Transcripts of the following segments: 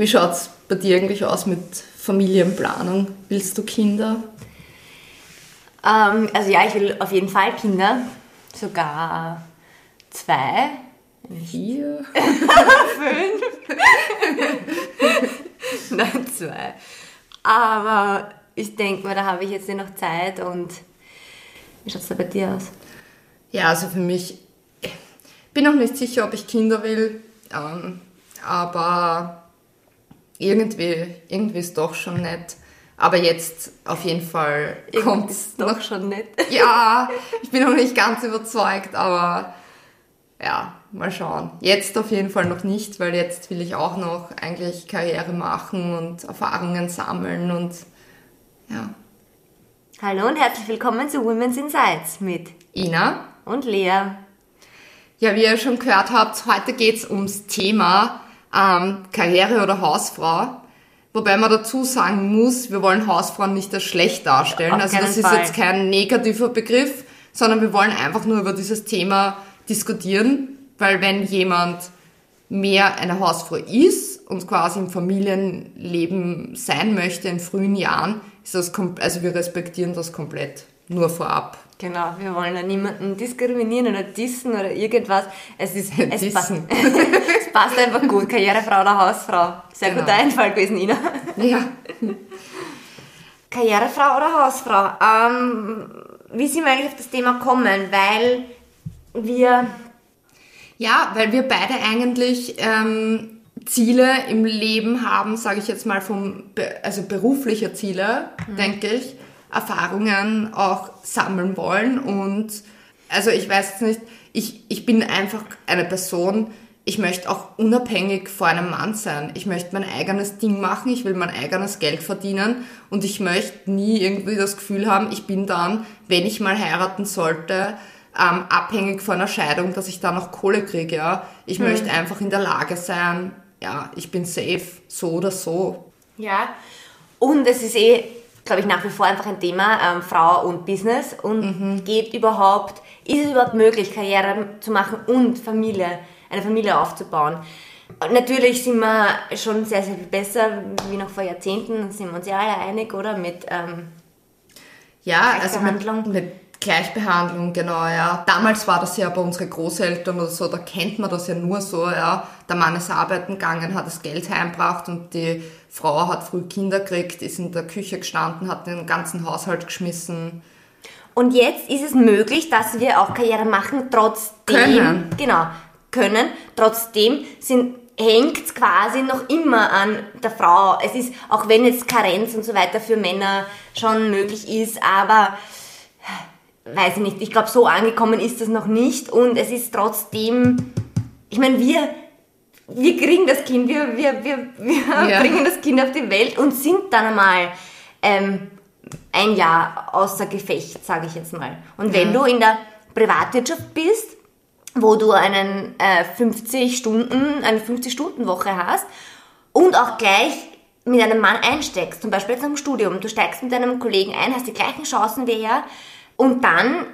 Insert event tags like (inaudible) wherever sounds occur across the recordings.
Wie schaut es bei dir eigentlich aus mit Familienplanung? Willst du Kinder? Ähm, also ja, ich will auf jeden Fall Kinder. Sogar zwei. Vier? (laughs) Fünf. (laughs) Nein, zwei. Aber ich denke mal, da habe ich jetzt noch Zeit und wie schaut es da bei dir aus? Ja, also für mich, ich bin noch nicht sicher, ob ich Kinder will, ähm, aber irgendwie, irgendwie ist doch schon nett. Aber jetzt auf jeden Fall kommt es doch schon nett. (laughs) Ja, ich bin noch nicht ganz überzeugt, aber ja, mal schauen. Jetzt auf jeden Fall noch nicht, weil jetzt will ich auch noch eigentlich Karriere machen und Erfahrungen sammeln und ja. Hallo und herzlich willkommen zu Women's Insights mit Ina und Lea. Ja, wie ihr schon gehört habt, heute geht's ums Thema ähm, Karriere oder Hausfrau. Wobei man dazu sagen muss, wir wollen Hausfrauen nicht als schlecht darstellen. Auf also das ist Fall. jetzt kein negativer Begriff, sondern wir wollen einfach nur über dieses Thema diskutieren, weil wenn jemand mehr eine Hausfrau ist und quasi im Familienleben sein möchte in frühen Jahren, ist das also wir respektieren das komplett nur vorab. Genau, wir wollen da niemanden diskriminieren oder dissen oder irgendwas. Es ist (laughs) es, passt, (laughs) es passt einfach gut. Karrierefrau oder Hausfrau. Sehr genau. guter Einfall gewesen, Ina. (laughs) Ja. Karrierefrau oder Hausfrau? Ähm, wie sind wir eigentlich auf das Thema kommen? Weil wir. Ja, weil wir beide eigentlich ähm, Ziele im Leben haben, sage ich jetzt mal vom, also berufliche Ziele, mhm. denke ich, Erfahrungen auch sammeln wollen und also ich weiß jetzt nicht, ich, ich bin einfach eine Person, ich möchte auch unabhängig vor einem Mann sein. Ich möchte mein eigenes Ding machen, ich will mein eigenes Geld verdienen und ich möchte nie irgendwie das Gefühl haben, ich bin dann, wenn ich mal heiraten sollte, ähm, abhängig von einer Scheidung, dass ich da noch Kohle kriege. Ja? Ich hm. möchte einfach in der Lage sein, ja, ich bin safe, so oder so. Ja, und es ist eh, glaube ich, nach wie vor einfach ein Thema, ähm, Frau und Business. Und mhm. geht überhaupt, ist es überhaupt möglich, Karriere zu machen und Familie, eine Familie aufzubauen? Natürlich sind wir schon sehr, sehr viel besser wie noch vor Jahrzehnten, sind wir uns ja alle einig, oder? Mit ähm, ja, also mit, mit Gleichbehandlung, genau, ja. Damals war das ja bei unseren Großeltern oder so, da kennt man das ja nur so, ja. Der Mann ist arbeiten gegangen, hat das Geld heimgebracht und die Frau hat früh Kinder gekriegt, ist in der Küche gestanden, hat den ganzen Haushalt geschmissen. Und jetzt ist es möglich, dass wir auch Karriere machen, trotzdem. Können. Genau, können. Trotzdem sind hängt es quasi noch immer an der Frau. Es ist, auch wenn jetzt Karenz und so weiter für Männer schon möglich ist, aber weiß ich nicht, ich glaube, so angekommen ist das noch nicht und es ist trotzdem, ich meine, wir, wir kriegen das Kind, wir, wir, wir, wir ja. bringen das Kind auf die Welt und sind dann einmal ähm, ein Jahr außer Gefecht, sage ich jetzt mal. Und wenn ja. du in der Privatwirtschaft bist, wo du einen äh, 50 Stunden, eine 50-Stunden-Woche hast und auch gleich mit einem Mann einsteckst, zum Beispiel jetzt im Studium, du steigst mit deinem Kollegen ein, hast die gleichen Chancen wie er, und dann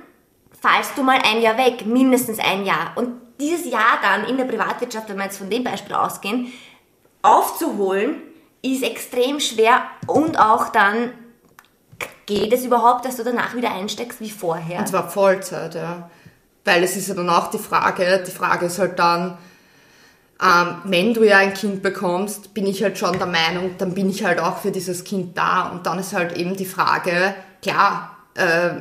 fallst du mal ein Jahr weg, mindestens ein Jahr. Und dieses Jahr dann in der Privatwirtschaft, wenn wir jetzt von dem Beispiel ausgehen, aufzuholen, ist extrem schwer und auch dann geht es überhaupt, dass du danach wieder einsteckst wie vorher. Und zwar Vollzeit, ja. Weil es ist ja dann auch die Frage, die Frage ist halt dann, ähm, wenn du ja ein Kind bekommst, bin ich halt schon der Meinung, dann bin ich halt auch für dieses Kind da. Und dann ist halt eben die Frage, klar, äh,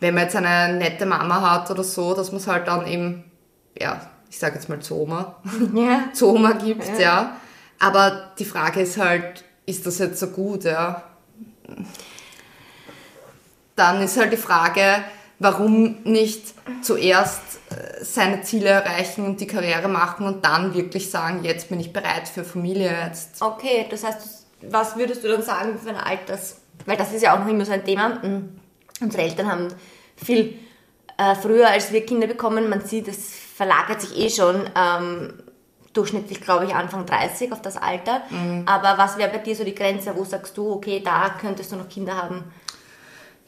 wenn man jetzt eine nette Mama hat oder so, dass man es halt dann eben, ja, ich sage jetzt mal Zoma, ja. (laughs) Zoma gibt, ja. ja. Aber die Frage ist halt, ist das jetzt so gut, ja? Dann ist halt die Frage, warum nicht zuerst äh, seine Ziele erreichen und die Karriere machen und dann wirklich sagen, jetzt bin ich bereit für Familie jetzt. Okay, das heißt, was würdest du dann sagen für ein Alters? weil das ist ja auch noch immer so ein Thema. Mm, unsere Eltern haben viel äh, früher, als wir Kinder bekommen, man sieht, es verlagert sich eh schon ähm, durchschnittlich, glaube ich, Anfang 30 auf das Alter. Mhm. Aber was wäre bei dir so die Grenze, wo sagst du, okay, da könntest du noch Kinder haben?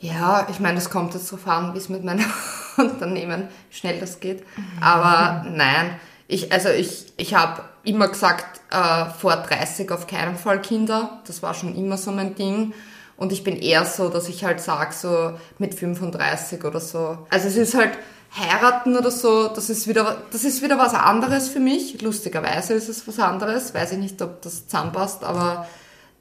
Ja, ich meine, es kommt jetzt darauf an, wie es mit meinem (laughs) Unternehmen, schnell das geht. Mhm. Aber nein, ich, also ich, ich habe immer gesagt, äh, vor 30 auf keinen Fall Kinder. Das war schon immer so mein Ding. Und ich bin eher so, dass ich halt sage, so mit 35 oder so. Also es ist halt heiraten oder so, das ist wieder, das ist wieder was anderes für mich. Lustigerweise ist es was anderes. Weiß ich nicht, ob das zusammenpasst, aber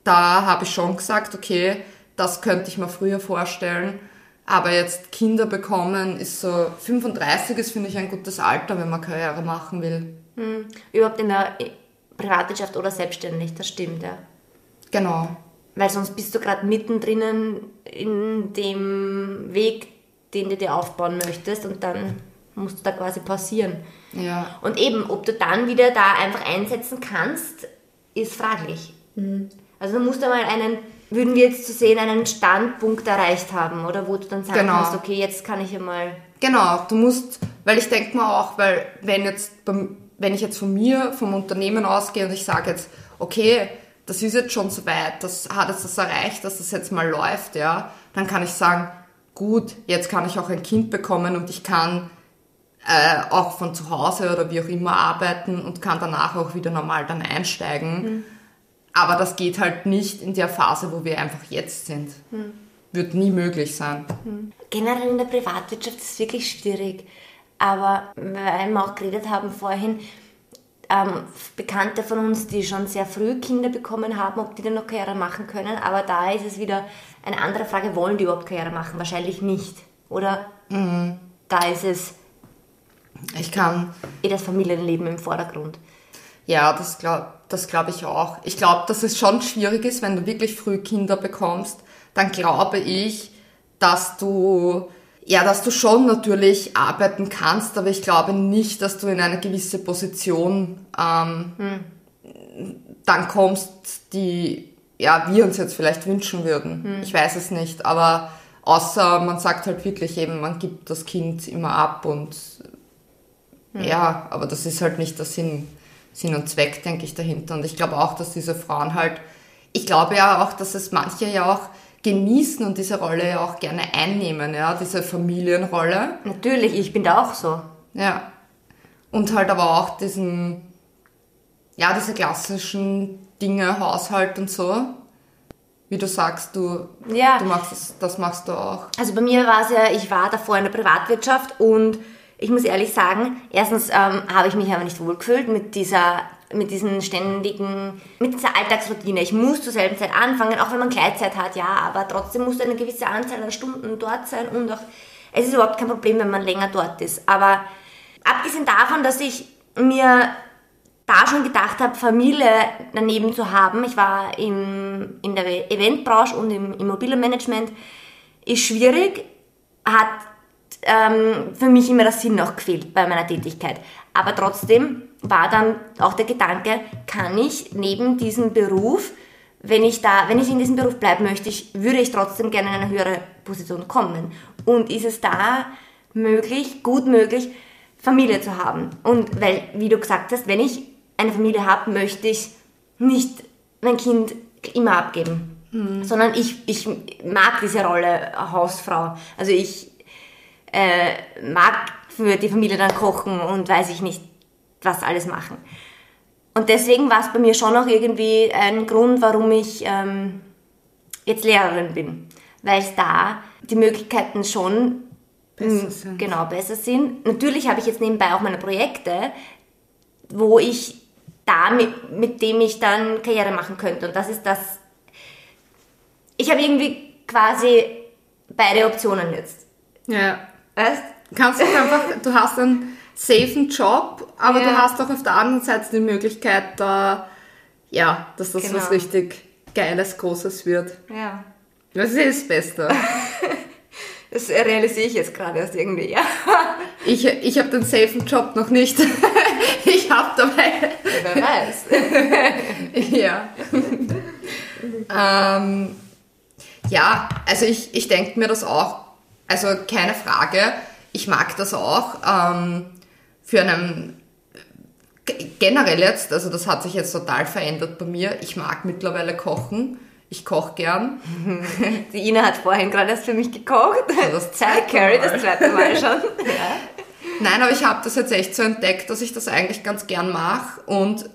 da habe ich schon gesagt, okay, das könnte ich mir früher vorstellen. Aber jetzt Kinder bekommen ist so, 35 ist, finde ich, ein gutes Alter, wenn man Karriere machen will. Hm. Überhaupt in der Privatwirtschaft oder selbstständig, das stimmt, ja. Genau. Weil sonst bist du gerade mittendrin in dem Weg, den du dir aufbauen möchtest und dann musst du da quasi passieren. Ja. Und eben, ob du dann wieder da einfach einsetzen kannst, ist fraglich. Mhm. Also du musst einmal einen, würden wir jetzt zu sehen, einen Standpunkt erreicht haben, oder wo du dann sagen Genau. kannst, okay, jetzt kann ich einmal. Genau, du musst, weil ich denke mir auch, weil wenn jetzt, beim, wenn ich jetzt von mir, vom Unternehmen ausgehe und ich sage jetzt, okay, das ist jetzt schon so weit, das hat jetzt das erreicht, dass das jetzt mal läuft, ja, dann kann ich sagen, gut, jetzt kann ich auch ein Kind bekommen und ich kann äh, auch von zu Hause oder wie auch immer arbeiten und kann danach auch wieder normal dann einsteigen. Aber das geht halt nicht in der Phase, wo wir einfach jetzt sind. Wird nie möglich sein. Generell in der Privatwirtschaft ist es wirklich schwierig. Aber weil wir auch geredet haben vorhin, ähm, Bekannte von uns, die schon sehr früh Kinder bekommen haben, ob die dann noch Karriere machen können. Aber da ist es wieder eine andere Frage, wollen die überhaupt Karriere machen? Wahrscheinlich nicht. Oder da ist es Ich kann eh das Familienleben im Vordergrund. Ja, das glaube das glaub ich auch. Ich glaube, dass es schon schwierig ist, wenn du wirklich früh Kinder bekommst, dann glaube ich, dass du, ja, dass du schon natürlich arbeiten kannst, aber ich glaube nicht, dass du in eine gewisse Position ähm, dann kommst, die, ja, wir uns jetzt vielleicht wünschen würden. Ich weiß es nicht, aber außer man sagt halt wirklich eben, man gibt das Kind immer ab und ja, aber das ist halt nicht der Sinn, Sinn und Zweck, denke ich, dahinter. Und ich glaube auch, dass diese Frauen halt, ich glaube ja auch, dass es manche ja auch genießen und diese Rolle ja auch gerne einnehmen, ja, diese Familienrolle. Natürlich, ich bin da auch so. Ja. Und halt aber auch diesen, ja, diese klassischen Dinge, Haushalt und so. Wie du sagst, du, Ja. du machst das, das machst du auch. Also bei mir war es ja, ich war davor in der Privatwirtschaft und ich muss ehrlich sagen, erstens ähm, habe ich mich aber nicht wohlgefühlt mit dieser mit diesen ständigen, mit dieser Alltagsroutine. Ich muss zur selben Zeit anfangen, auch wenn man Gleitzeit hat, ja, aber trotzdem muss eine gewisse Anzahl an Stunden dort sein und auch, es ist überhaupt kein Problem, wenn man länger dort ist. Aber abgesehen davon, dass ich mir da schon gedacht habe, Familie daneben zu haben, ich war im, in der Eventbranche und im Immobilienmanagement, ist schwierig, hat ähm, für mich immer der Sinn noch gefehlt bei meiner Tätigkeit. Aber trotzdem war dann auch der Gedanke, kann ich neben diesem Beruf, wenn ich da, wenn ich in diesem Beruf bleiben möchte, ich, würde ich trotzdem gerne in eine höhere Position kommen. Und ist es da möglich, gut möglich, Familie zu haben? Und weil, wie du gesagt hast, wenn ich eine Familie habe, möchte ich nicht mein Kind immer abgeben. Sondern ich, ich mag diese Rolle Hausfrau. Also ich äh, mag für die Familie dann kochen und weiß ich nicht, was alles machen. Und deswegen war es bei mir schon auch irgendwie ein Grund, warum ich ähm, jetzt Lehrerin bin. Weil es da die Möglichkeiten schon Besser m, sind. Genau, besser sind. Natürlich habe ich jetzt nebenbei auch meine Projekte, wo ich da mit, mit dem ich dann Karriere machen könnte. Und das ist das. Ich habe irgendwie quasi beide Optionen jetzt. Ja. Weißt? kannst du einfach, du hast einen safen Job, aber Ja. du hast auch auf der anderen Seite die Möglichkeit, da, ja, dass das Genau. was richtig Geiles, Großes wird. Ja. Das ist das Beste. (laughs) Das realisiere ich jetzt gerade erst irgendwie, ja. (laughs) Ich, ich habe den safen Job noch nicht. (laughs) Ich habe dabei, Wer weiß. ja. ähm, ja, also ich, ich denke mir das auch, also keine Frage, ich mag das auch. Ähm, für einen G- generell jetzt, also das hat sich jetzt total verändert bei mir. Ich mag mittlerweile kochen. Ich koche gern. (laughs) Die Ina hat vorhin gerade erst für mich gekocht. das Zwei zweite Carrie, das zweite Mal schon. (laughs) Ja. Nein, aber ich habe das jetzt echt so entdeckt, dass ich das eigentlich ganz gern mache. Und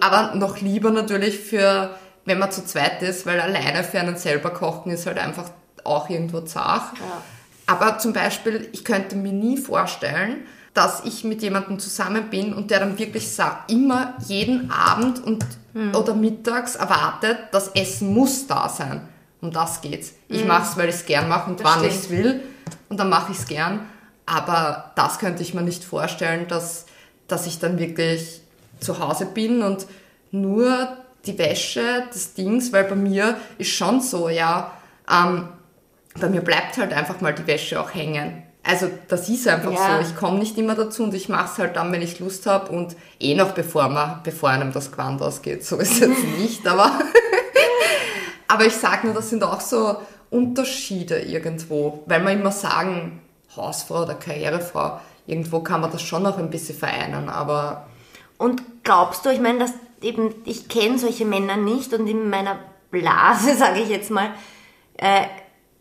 aber noch lieber natürlich für, wenn man zu zweit ist, weil alleine für einen selber kochen ist halt einfach auch irgendwo zart. Ja. Aber zum Beispiel, ich könnte mir nie vorstellen, dass ich mit jemandem zusammen bin und der dann wirklich sagt, immer jeden Abend und, oder mittags erwartet, das Essen muss da sein. Um das geht's. Ich mache es, weil ich es gern mache und Das wann ich es will. Und dann mache ich es gern. Aber das könnte ich mir nicht vorstellen, dass, dass ich dann wirklich zu Hause bin und nur die Wäsche des Dings, weil bei mir ist schon so, ja, ähm, bei mir bleibt halt einfach mal die Wäsche auch hängen. Also das ist einfach Ja. so. Ich komme nicht immer dazu und ich mache es halt dann, wenn ich Lust habe und eh noch bevor, man, bevor einem das Gewand ausgeht. So ist es jetzt (laughs) nicht, aber, (laughs) aber ich sage nur, das sind auch so Unterschiede irgendwo, weil man immer sagen, Hausfrau oder Karrierefrau, irgendwo kann man das schon noch ein bisschen vereinen, aber Und glaubst du, ich meine, dass eben, ich kenne solche Männer nicht und in meiner Blase, (laughs) sage ich jetzt mal, äh,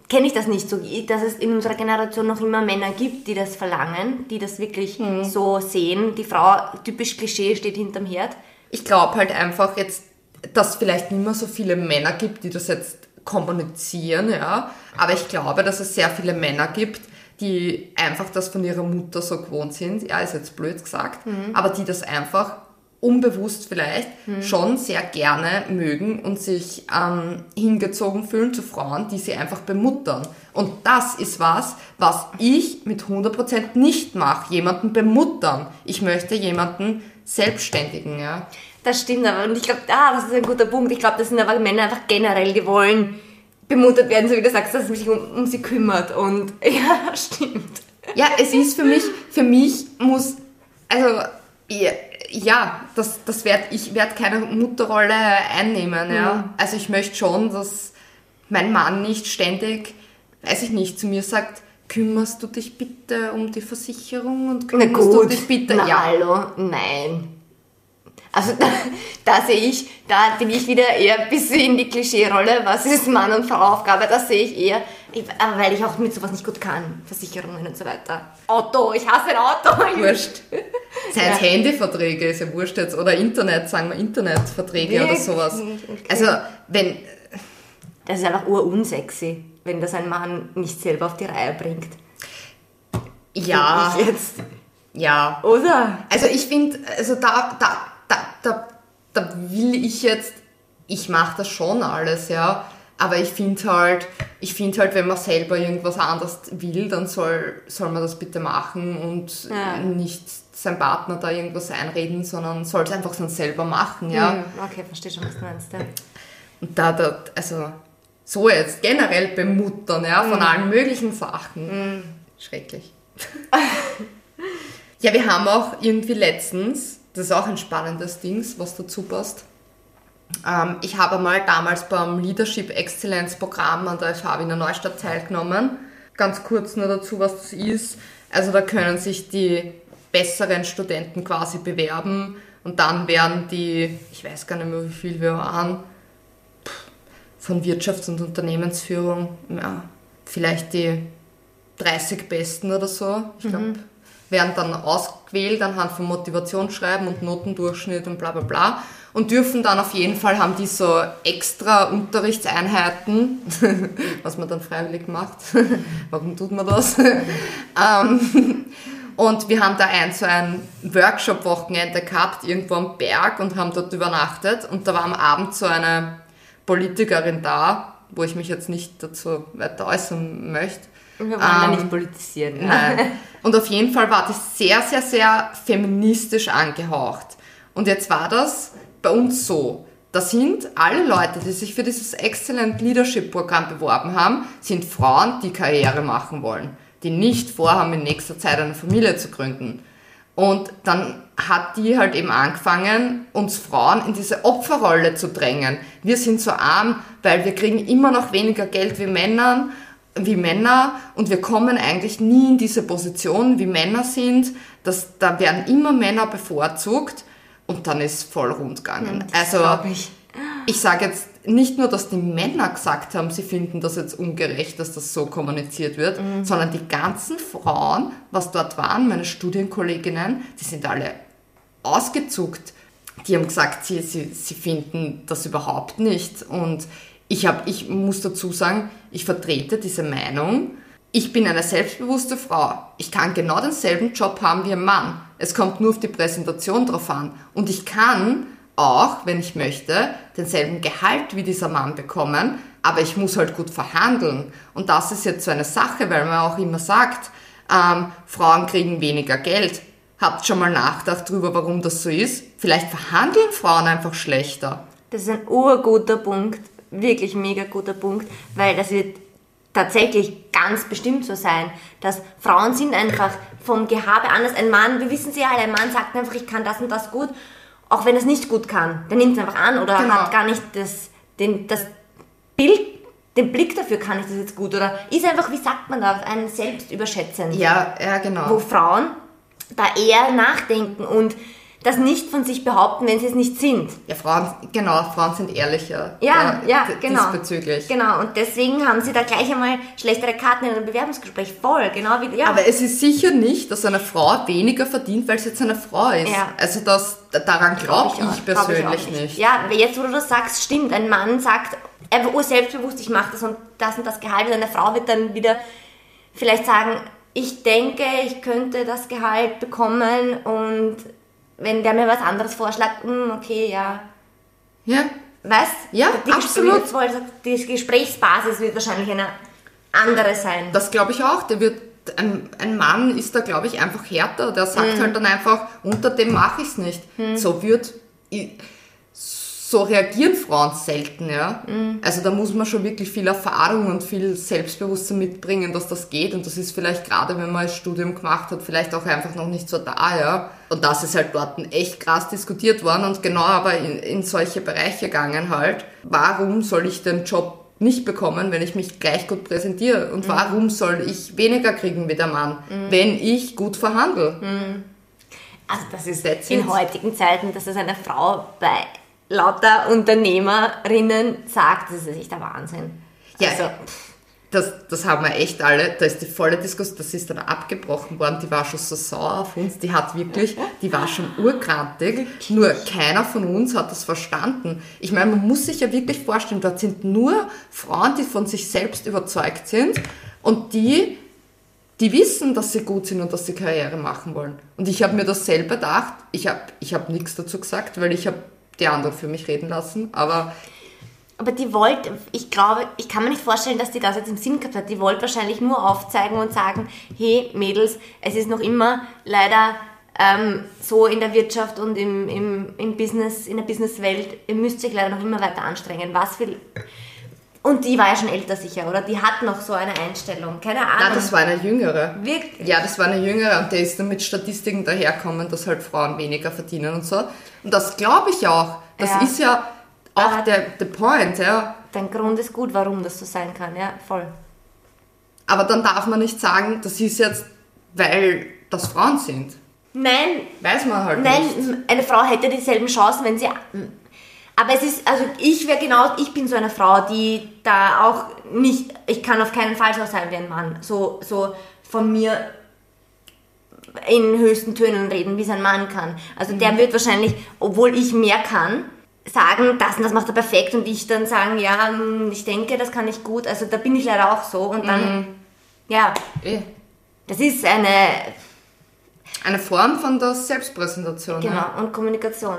kenne ich das nicht so, dass es in unserer Generation noch immer Männer gibt, die das verlangen, die das wirklich so sehen. Die Frau, typisch Klischee, steht hinterm Herd. ich glaube halt einfach jetzt, dass es vielleicht nicht mehr so viele Männer gibt, die das jetzt kommunizieren, ja. Aber ich glaube, dass es sehr viele Männer gibt, die einfach das von ihrer Mutter so gewohnt sind, ja, ist jetzt blöd gesagt, aber die das einfach unbewusst vielleicht schon sehr gerne mögen und sich ähm, hingezogen fühlen zu Frauen, die sie einfach bemuttern. Und das ist was, was ich mit 100% nicht mache, jemanden bemuttern. Ich möchte jemanden selbstständigen, ja. Das stimmt aber. Und ich glaube, ah, das ist ein guter Punkt. Ich glaube, das sind aber Männer einfach generell, die wollen bemuttert werden, so wie du sagst, dass es sich um, um sie kümmert. Und (laughs) ja, stimmt. Ja, es ist für mich, für mich muss, also, ja, ja das, das werd, ich werde keine Mutterrolle einnehmen, ja. Also ich möchte schon, dass mein Mann nicht ständig, weiß ich nicht, zu mir sagt, kümmerst du dich bitte um die Versicherung und kümmerst du dich bitte, Na, ja. hallo, nein. Also da, da sehe ich, da bin ich wieder eher ein bisschen in die Klischee-Rolle, was ist Mann- und Frau-Aufgabe, das sehe ich eher, weil ich auch mit sowas nicht gut kann, Versicherungen und so weiter. Auto, ich hasse ein Auto. Wurscht. Seien Ja. Handyverträge, ist ja wurscht jetzt. Oder Internet, sagen wir Internetverträge oder Wirklich? sowas. Okay. Also, wenn, Das ist einfach urunsexy, wenn das ein Mann nicht selber auf die Reihe bringt. ja, Ich jetzt. ja. Oder? Also ich finde, also da, da, da, da, da will ich jetzt, ich mache das schon alles, ja. Aber ich finde halt, ich finde halt, wenn man selber irgendwas anderes will, dann soll, soll man das bitte machen und Ja. nicht sein Partner da irgendwas einreden, sondern soll es einfach dann selber machen, ja. Hm, Okay, verstehe schon, was du meinst. Ja. Und da, da, also so jetzt generell bemuttern, ja, von allen möglichen Sachen. Schrecklich. (laughs) ja, wir haben auch irgendwie letztens, das ist auch ein spannendes Ding, was dazu passt. Ähm, ich habe mal damals beim Leadership Excellence Programm an der FH Wiener Neustadt teilgenommen. Ganz kurz nur dazu, was das ist. Also da können sich die besseren Studenten quasi bewerben und dann werden die, ich weiß gar nicht mehr, wie viel wir waren, von Wirtschafts- und Unternehmensführung, ja, vielleicht die 30 Besten oder so, ich glaube, werden dann ausgewählt anhand von Motivationsschreiben und Notendurchschnitt und bla bla bla und dürfen dann auf jeden Fall, haben die so extra Unterrichtseinheiten, (laughs) was man dann freiwillig macht. (laughs) Warum tut man das? (laughs) ähm, und wir haben da ein so ein Workshop-Wochenende gehabt, irgendwo am Berg und haben dort übernachtet und da war am Abend so eine Politikerin da, wo ich mich jetzt nicht dazu weiter äußern möchte. Wir wollen da Ähm, nicht politisieren. Ja. Nein. (laughs) Und auf jeden Fall war das sehr, sehr, sehr feministisch angehaucht. Und jetzt war das bei uns so. Da sind alle Leute, die sich für dieses Excellent Leadership Programm beworben haben, sind Frauen, die Karriere machen wollen, die nicht vorhaben, in nächster Zeit eine Familie zu gründen. Und dann hat die halt eben angefangen, uns Frauen in diese Opferrolle zu drängen. Wir sind so arm, weil wir kriegen immer noch weniger Geld wie Männern, wie Männer und wir kommen eigentlich nie in diese Position, wie Männer sind. Das, da werden immer Männer bevorzugt und dann ist voll rund gegangen. Also ich. ich sage jetzt nicht nur, dass die Männer gesagt haben, sie finden das jetzt ungerecht, dass das so kommuniziert wird, sondern die ganzen Frauen, was dort waren, meine Studienkolleginnen, die sind alle ausgezuckt. die haben gesagt, sie, sie, sie finden das überhaupt nicht. Und ich, hab, ich muss dazu sagen, ich vertrete diese Meinung. Ich bin eine selbstbewusste Frau. Ich kann genau denselben Job haben wie ein Mann. Es kommt nur auf die Präsentation drauf an. Und ich kann auch, wenn ich möchte, denselben Gehalt wie dieser Mann bekommen, aber ich muss halt gut verhandeln. Und das ist jetzt so eine Sache, weil man auch immer sagt, ähm, Frauen kriegen weniger Geld. Habt schon mal nachgedacht darüber, warum das so ist? Vielleicht verhandeln Frauen einfach schlechter. Das ist ein urguter Punkt, wirklich mega guter Punkt, weil das wird tatsächlich ganz bestimmt so sein, dass Frauen sind einfach vom Gehabe anders. Ein Mann, wir wissen sie ja alle, ein Mann sagt einfach, ich kann das und das gut, auch wenn er es nicht gut kann. Der nimmt es einfach an oder Genau. hat gar nicht das, den, das Bild, den Blick dafür, kann ich das jetzt gut oder ist einfach, wie sagt man das, ein Selbstüberschätzen Ja, ja, wo genau. Frauen da eher nachdenken und das nicht von sich behaupten, wenn sie es nicht sind. Ja, Frauen, genau, Frauen sind ehrlicher. Ja, ja, genau. Diesbezüglich. Genau, und deswegen haben sie da gleich einmal schlechtere Karten in einem Bewerbungsgespräch. Voll, genau wie, ja. Aber es ist sicher nicht, dass eine Frau weniger verdient, weil sie jetzt eine Frau ist. Ja. Also das, daran glaube ich, auch, glaub persönlich auch nicht. Ja, jetzt wo du das sagst, stimmt. Ein Mann sagt einfach urselbstbewusst, ich mache das und das und das Gehalt. Und eine Frau wird dann wieder vielleicht sagen, ich denke, ich könnte das Gehalt bekommen und wenn der mir was anderes vorschlägt, hm, okay, ja. Ja, Weißt? Ja, die absolut. Gesprächs- Die Gesprächsbasis wird wahrscheinlich eine andere sein. das glaube ich auch. Der wird, ein, ein Mann ist da, glaube ich, einfach härter. Der sagt Mhm. halt dann einfach, unter dem mache ich es nicht. So wird, i- so reagieren Frauen selten, ja. Mhm. Also da muss man schon wirklich viel Erfahrung und viel Selbstbewusstsein mitbringen, dass das geht. Und das ist vielleicht gerade, wenn man ein Studium gemacht hat, vielleicht auch einfach noch nicht so da, ja. Und das ist halt dort echt krass diskutiert worden und genau aber in, in solche Bereiche gegangen halt. Warum soll ich den Job nicht bekommen, wenn ich mich gleich gut präsentiere? Und warum soll ich weniger kriegen wie der Mann, wenn ich gut verhandle? Also das ist That's in it. heutigen Zeiten, dass es eine Frau bei lauter Unternehmerinnen sagt, das ist echt der Wahnsinn. Ja, also, Das, das haben wir echt alle, da ist die volle Diskussion, das ist dann abgebrochen worden, die war schon so sauer auf uns, die hat wirklich, die war schon urkrantig, nur keiner von uns hat das verstanden. Ich meine, man muss sich ja wirklich vorstellen, dort sind nur Frauen, die von sich selbst überzeugt sind und die, die wissen, dass sie gut sind und dass sie Karriere machen wollen. Und ich habe mir das selber gedacht, ich habe ich hab nichts dazu gesagt, weil ich habe die anderen für mich reden lassen, aber aber die wollte, ich glaube, ich kann mir nicht vorstellen, dass die das jetzt im Sinn gehabt hat. Die wollte wahrscheinlich nur aufzeigen und sagen, hey Mädels, es ist noch immer leider ähm, so in der Wirtschaft und im, im, im Business, in der Businesswelt, ihr müsst euch leider noch immer weiter anstrengen. Was für... Und die war ja schon älter sicher, oder? Die hat noch so eine Einstellung. Keine Ahnung. na, das war eine jüngere. Wirklich? Ja, das war eine Jüngere und der ist dann mit Statistiken daherkommen, dass halt Frauen weniger verdienen und so. Und das glaube ich auch. Das Ja. ist ja auch Aber- der, der Point, ja. Dein Grund ist gut, warum das so sein kann, ja, voll. Aber dann darf man nicht sagen, das ist jetzt, weil das Frauen sind. Nein, Weiß man halt nein, nicht. eine Frau hätte dieselben Chancen, wenn sie. Aber es ist, also ich wäre genau, ich bin so eine Frau, die da auch nicht, ich kann auf keinen Fall so sein wie ein Mann. So, so von mir in höchsten Tönen reden, wie es ein Mann kann. Also der wird wahrscheinlich, obwohl ich mehr kann, sagen, das und das macht er perfekt und ich dann sagen, ja, hm, ich denke, das kann ich gut. Also da bin ich leider auch so und dann, ja, Eh. das ist eine, Eine Form von der Selbstpräsentation. Genau, Ja. und Kommunikation.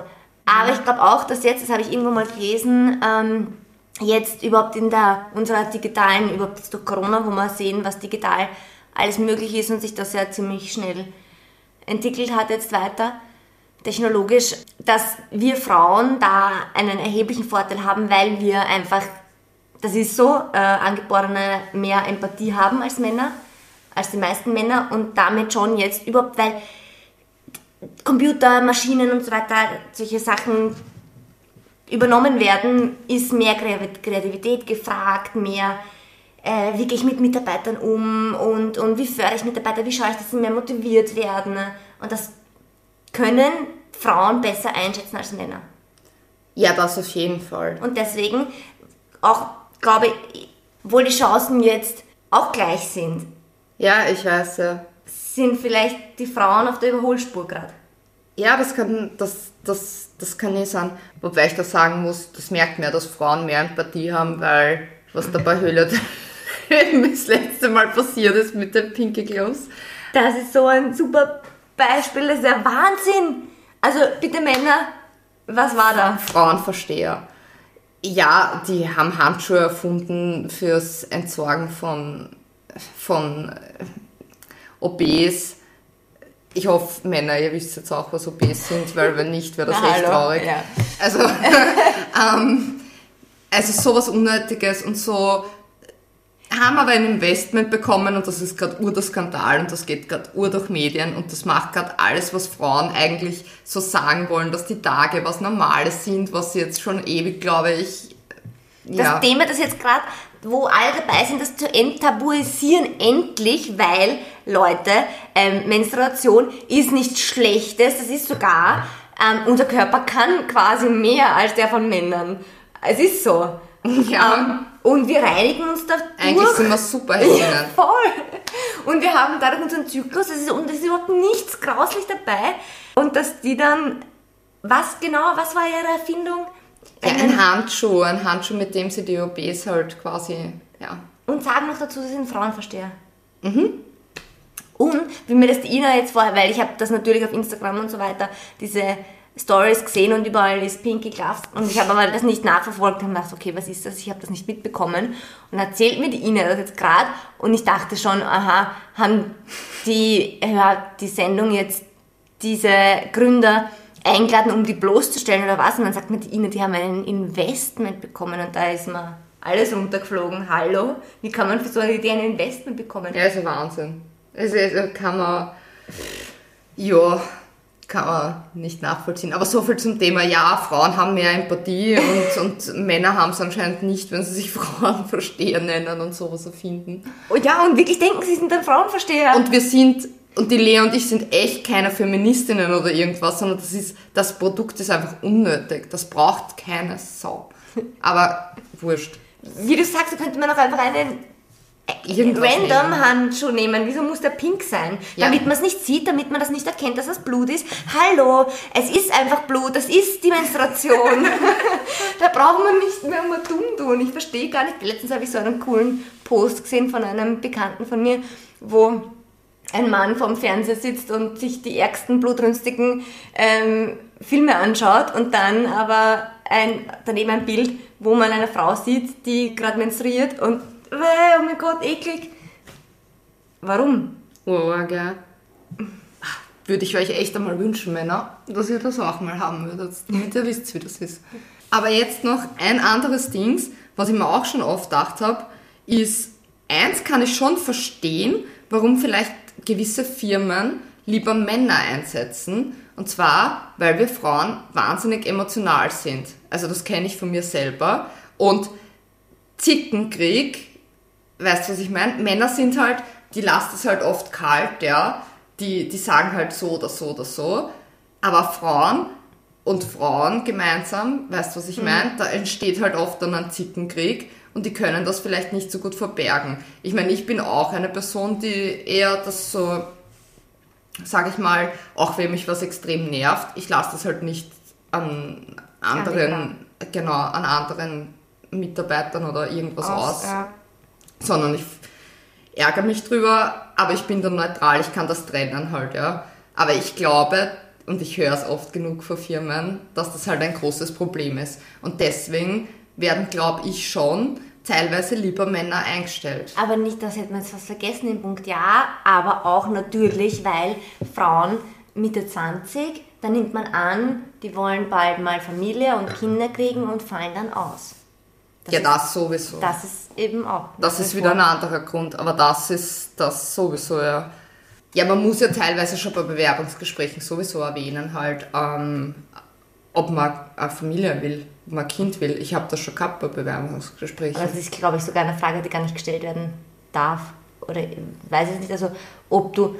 Aber ich glaube auch, dass jetzt, das habe ich irgendwo mal gelesen, ähm, jetzt überhaupt in der unserer digitalen, überhaupt jetzt durch Corona, wo wir sehen, was digital alles möglich ist und sich das ja ziemlich schnell entwickelt hat jetzt weiter, technologisch, dass wir Frauen da einen erheblichen Vorteil haben, weil wir einfach, das ist so, äh, angeborene mehr Empathie haben als Männer, als die meisten Männer und damit schon jetzt überhaupt, weil Computer, Maschinen und so weiter, solche Sachen übernommen werden, ist mehr Kreativ- Kreativität gefragt, mehr äh, wie gehe ich mit Mitarbeitern um und, und wie fördere ich Mitarbeiter, wie schaue ich, dass sie mehr motiviert werden. Und das können Frauen besser einschätzen als Männer. ja, das auf jeden Fall. Und deswegen auch, glaube ich, obwohl die Chancen jetzt auch gleich sind, Ja, ich weiß ja. Sind vielleicht die Frauen auf der Überholspur gerade. Ja, das kann, das, das, das kann eh sein. Wobei ich da sagen muss, das merkt man ja, dass Frauen mehr Empathie haben, weil was da bei Höhle (laughs) das letzte Mal passiert ist mit den Pinky Gloves. Das ist so ein super Beispiel, das ist ja Wahnsinn. Also bitte Männer, was war da? Frauenversteher. Ja, die haben Handschuhe erfunden fürs Entsorgen von, von OBs. Ich hoffe, Männer, ihr wisst jetzt auch, was OBs sind, weil wenn nicht, wäre das Na, echt hallo. traurig. Ja. Also, (laughs) ähm, also sowas Unnötiges und so haben aber ein Investment bekommen und das ist gerade ur der Skandal und das geht gerade ur durch Medien und das macht gerade alles, was Frauen eigentlich so sagen wollen, dass die Tage was Normales sind, was sie jetzt schon ewig, glaube ich, Das ja. Thema, das jetzt gerade, wo alle dabei sind, das zu enttabuisieren, endlich, weil, Leute, ähm, Menstruation ist nichts Schlechtes, das ist sogar, ähm, unser Körper kann quasi mehr als der von Männern. Es ist so. Ja. Ähm, und wir reinigen uns dadurch. Eigentlich sind wir Superheldinnen. (laughs) Voll. Und wir haben dadurch unseren Zyklus, das ist, und es ist überhaupt nichts grauslich dabei. Und dass die dann, was genau, was war ihre Erfindung? Ja, ein Handschuh, ein Handschuh, mit dem sie die OBs halt quasi, ja. Und sagen noch dazu, sie sind Frauenversteher. Und wie mir das die Ina jetzt vorher, weil ich habe das natürlich auf Instagram und so weiter, diese Stories gesehen und überall ist Pinky Gloves und ich habe aber das nicht nachverfolgt und gedacht, okay, was ist das? Ich habe das nicht mitbekommen. Und erzählt mir die Ina das jetzt gerade und ich dachte schon, aha, haben die, ja, die Sendung jetzt diese Gründer eingeladen, um die bloßzustellen oder was? Und dann sagt die Ina, die haben ein Investment bekommen und da ist mir alles runtergeflogen. Hallo? Wie kann man für so eine Idee ein Investment bekommen? Ja, ist ein Wahnsinn. Also, also kann man, ja, kann man nicht nachvollziehen. Aber so viel zum Thema, ja, Frauen haben mehr Empathie (laughs) und, und Männer haben es anscheinend nicht, wenn sie sich (laughs) Frauenversteher nennen und sowas erfinden. Oh ja, und wirklich denken, sie sind ein Frauenversteher. Und wir sind, und die Lea und ich sind echt keine Feministinnen oder irgendwas, sondern das ist, das Produkt ist einfach unnötig. Das braucht keine Sau. Aber wurscht. wie du sagst, da könnte man auch einfach einen Irgendwas random nehmen. Handschuh nehmen. Wieso muss der pink sein? Ja. Damit man es nicht sieht, damit man das nicht erkennt, dass das Blut ist. Hallo, es ist einfach Blut, das ist die Menstruation. (laughs) da braucht man nicht mehr mal dumm tun. Ich verstehe gar nicht. Letztens habe ich so einen coolen Post gesehen von einem Bekannten von mir, wo ein Mann vorm Fernseher sitzt und sich die ärgsten blutrünstigen ähm, Filme anschaut und dann aber ein, daneben ein Bild, wo man eine Frau sieht, die gerade menstruiert und äh, oh mein Gott, eklig. Warum? Oh, gell. Würde ich euch echt einmal wünschen, Männer, dass ihr das auch mal haben würdet, damit ihr wisst, wie das ist. Aber jetzt noch ein anderes Dings, was ich mir auch schon oft gedacht habe, ist, eins kann ich schon verstehen, warum vielleicht gewisse Firmen lieber Männer einsetzen. Und zwar, weil wir Frauen wahnsinnig emotional sind. Also das kenne ich von mir selber. Und Zickenkrieg, weißt du, was ich meine? Männer sind halt, die lassen es halt oft kalt, ja. Die, die sagen halt so oder so oder so. Aber Frauen und Frauen gemeinsam, weißt du, was ich meine? Da entsteht halt oft dann ein Zickenkrieg und die können das vielleicht nicht so gut verbergen. Ich meine, ich bin auch eine Person, die eher das so, sag ich mal, auch wenn mich was extrem nervt, ich lasse das halt nicht an anderen, genau, an anderen Mitarbeitern oder irgendwas aus Ja. sondern ich ärgere mich drüber, aber ich bin dann neutral, ich kann das trennen halt, ja. Aber ich glaube, und ich höre es oft genug von Firmen, dass das halt ein großes Problem ist. Und deswegen werden, glaube ich, schon teilweise lieber Männer eingestellt. Aber nicht, das hätte man jetzt fast vergessen, den Punkt ja, aber auch natürlich, weil Frauen Mitte 20, da nimmt man an, die wollen bald mal Familie und Kinder kriegen und fallen dann aus. Das ja, ist, das sowieso. Das ist eben auch. Das ist wieder ein anderer Grund, aber das ist das sowieso, ja. Ja, man muss ja teilweise schon bei Bewerbungsgesprächen sowieso erwähnen, halt, ähm, ob man eine Familie will, ob man ein Kind will. Ich habe das schon gehabt bei Bewerbungsgesprächen. Aber das ist, glaube ich, sogar eine Frage, die gar nicht gestellt werden darf. Oder ich weiß es nicht. Also, ob du,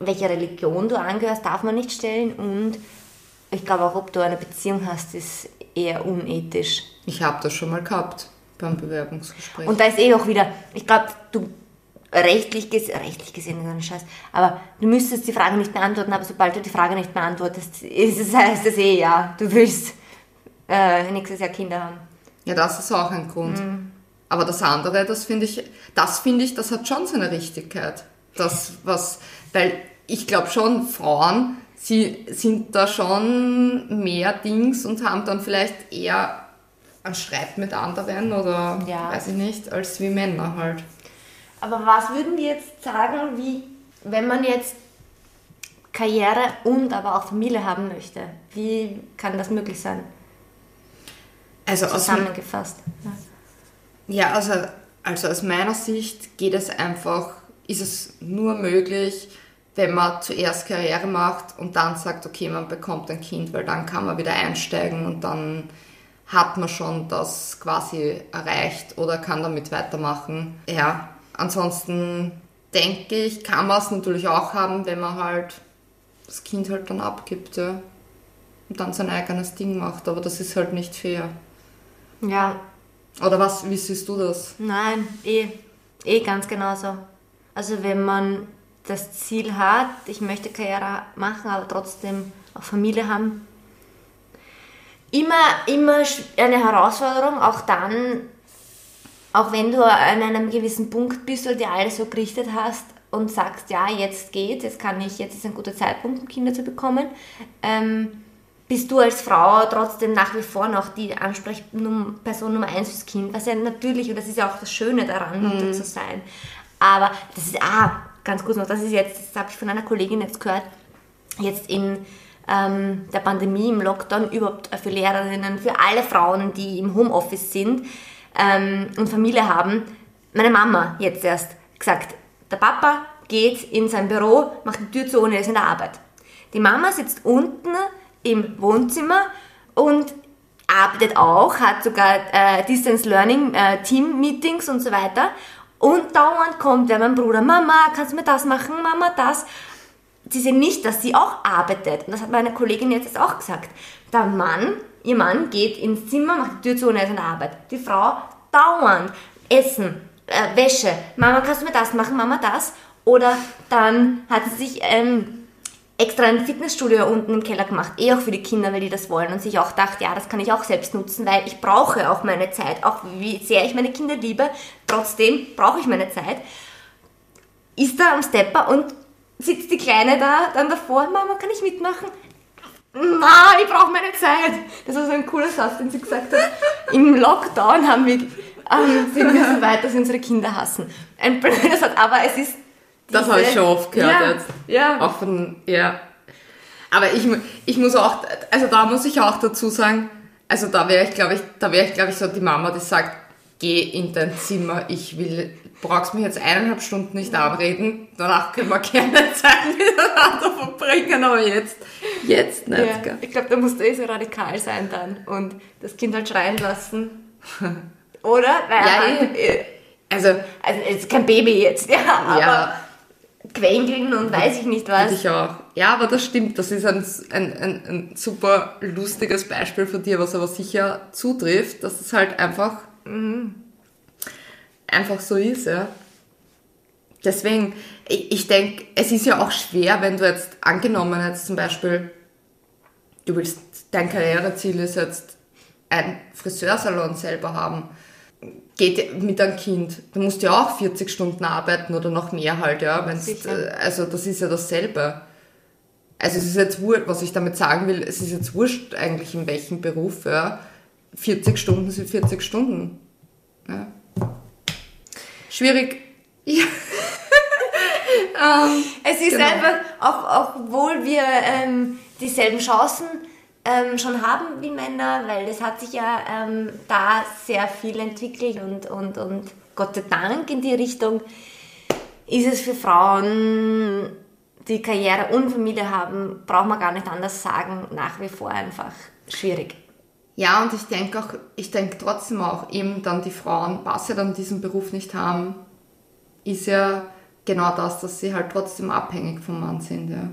welcher Religion du angehörst, darf man nicht stellen. Und ich glaube auch, ob du eine Beziehung hast, ist eher unethisch. Ich habe das schon mal gehabt beim Bewerbungsgespräch. Und da ist eh auch wieder, ich glaube, du rechtlich, ges rechtlich gesehen ist ein Scheiß, aber du müsstest die Frage nicht beantworten, aber sobald du die Frage nicht beantwortest, ist es, (laughs) heißt es eh ja, du willst äh, nächstes Jahr Kinder haben. Ja, das ist auch ein Grund. Aber das andere, das finde ich, das finde ich, das hat schon seine Richtigkeit. Das, was, weil ich glaube schon, Frauen, sie sind da schon mehr Dings und haben dann vielleicht eher einen Streit mit anderen oder Ja. weiß ich nicht, als wie Männer halt. Aber was würden wir jetzt sagen, wie, wenn man jetzt Karriere und aber auch Familie haben möchte? Wie kann das möglich sein? Also Zusammengefasst. Ja. Ja, also, also aus meiner Sicht geht es einfach, ist es nur möglich, wenn man zuerst Karriere macht und dann sagt, okay, man bekommt ein Kind, weil dann kann man wieder einsteigen und dann hat man schon das quasi erreicht oder kann damit weitermachen. Ja, ansonsten denke ich, kann man es natürlich auch haben, wenn man halt das Kind halt dann abgibt, ja. Und dann sein eigenes Ding macht, aber das ist halt nicht fair. ja, Oder was, wie siehst du das? nein, eh, eh ganz genauso. Also wenn man das Ziel hat, ich möchte Karriere machen, aber trotzdem auch Familie haben, immer, immer eine Herausforderung, auch dann, auch wenn du an einem gewissen Punkt bist oder dir alles so gerichtet hast und sagst, ja, jetzt geht, jetzt kann ich, jetzt ist ein guter Zeitpunkt, um Kinder zu bekommen, ähm, bist du als Frau trotzdem nach wie vor noch die Ansprechperson Nummer eins fürs Kind, was ja natürlich, und das ist ja auch das Schöne daran, Mutter zu sein. Aber das ist, ah, ganz kurz noch, das ist jetzt, das habe ich von einer Kollegin jetzt gehört, jetzt in ähm, der Pandemie, im Lockdown, überhaupt für Lehrerinnen, für alle Frauen, die im Homeoffice sind ähm, und Familie haben. Meine Mama jetzt erst gesagt, der Papa geht in sein Büro, macht die Tür zu und er ist in der Arbeit. Die Mama sitzt unten im Wohnzimmer und arbeitet auch, hat sogar äh, Distance Learning, äh, Team-Meetings und so weiter. Und dauernd kommt ja mein Bruder, Mama, kannst du mir das machen, Mama, das. Sie sehen nicht, dass sie auch arbeitet. Und das hat meine Kollegin jetzt auch gesagt. Der Mann, ihr Mann geht ins Zimmer, macht die Tür zu und er ist in der Arbeit. Die Frau dauernd Essen, äh, Wäsche. Mama, kannst du mir das machen, Mama, das. Oder dann hat sie sich ähm, extra ein Fitnessstudio unten im Keller gemacht, eh auch für die Kinder, weil die das wollen und sich auch dachte, ja, das kann ich auch selbst nutzen, weil ich brauche auch meine Zeit, auch wie sehr ich meine Kinder liebe, trotzdem brauche ich meine Zeit. Ist da am Stepper und sitzt die Kleine da dann davor, Mama, kann ich mitmachen? Na, ich brauche meine Zeit. Das war so ein cooler Satz, den sie gesagt hat. Im Lockdown haben wir, ähm, sind wir so weit, dass unsere Kinder hassen. Ein blöder Satz, aber es ist Das habe ich diese- schon oft gehört ja, jetzt. Ja. Auch von, ja. Aber ich, ich muss auch, also da muss ich auch dazu sagen, also da wäre ich, glaube ich, da wäre ich, glaube ich, so die Mama, die sagt, geh in dein Zimmer, ich will, brauchst mich jetzt eineinhalb Stunden nicht anreden, danach können wir gerne (laughs) Zeit miteinander verbringen, aber jetzt, jetzt nicht, Ja, gell? ich glaube, da musst du eh so radikal sein dann und das Kind halt schreien lassen. (laughs) Oder? Weil Ja, man- äh, Also, also es ist kein Baby jetzt, (laughs) ja, aber ja, quengeln und weiß ich nicht was. ich auch. Ja, aber das stimmt. Das ist ein, ein, ein, ein super lustiges Beispiel von dir, was aber sicher zutrifft, dass es halt einfach, einfach so ist, ja. Deswegen, ich, ich denke, es ist ja auch schwer, wenn du jetzt angenommen jetzt zum Beispiel, du willst, dein Karriereziel ist jetzt ein Friseursalon selber haben, geht mit einem Kind. Du musst ja auch 40 Stunden arbeiten oder noch mehr halt, ja. Äh, also das ist ja dasselbe. Also es ist jetzt wurscht, was ich damit sagen will, es ist jetzt wurscht eigentlich in welchem Beruf, ja. 40 Stunden sind 40 Stunden. Ja. Schwierig. Ja. (laughs) ähm, Es ist Genau. einfach, auch, obwohl wir ähm, dieselben Chancen ähm, schon haben wie Männer, weil es hat sich ja ähm, da sehr viel entwickelt und, und, und Gott sei Dank in die Richtung ist es für Frauen, die Karriere und Familie haben, braucht man gar nicht anders sagen, nach wie vor einfach schwierig. Ja, und ich denke auch, ich denke trotzdem auch eben dann die Frauen, was sie dann diesen Beruf nicht haben, ist ja genau das, dass sie halt trotzdem abhängig vom Mann sind, ja.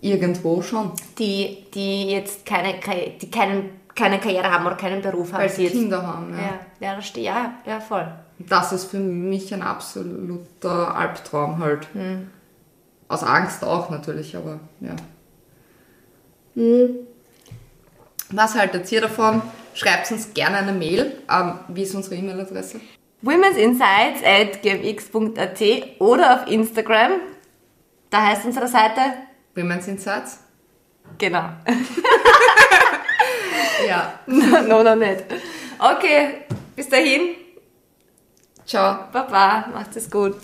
Irgendwo schon. Die, die jetzt keine, die keinen, keine Karriere haben oder keinen Beruf haben. Weil sie Kinder haben, ja. Ja, ja, das steht, ja, ja, voll. Das ist für mich ein absoluter Albtraum halt. Aus Angst auch natürlich, aber ja. Was haltet ihr davon? Schreibt uns gerne eine Mail. Ähm, wie ist unsere E-Mail-Adresse? women'sinsights at gmx.at oder auf Instagram. Da heißt unsere Seite, Women's Insights? genau. (laughs) Ja. (laughs) no, noch nicht. Okay, bis dahin. Ciao. Baba, macht es gut.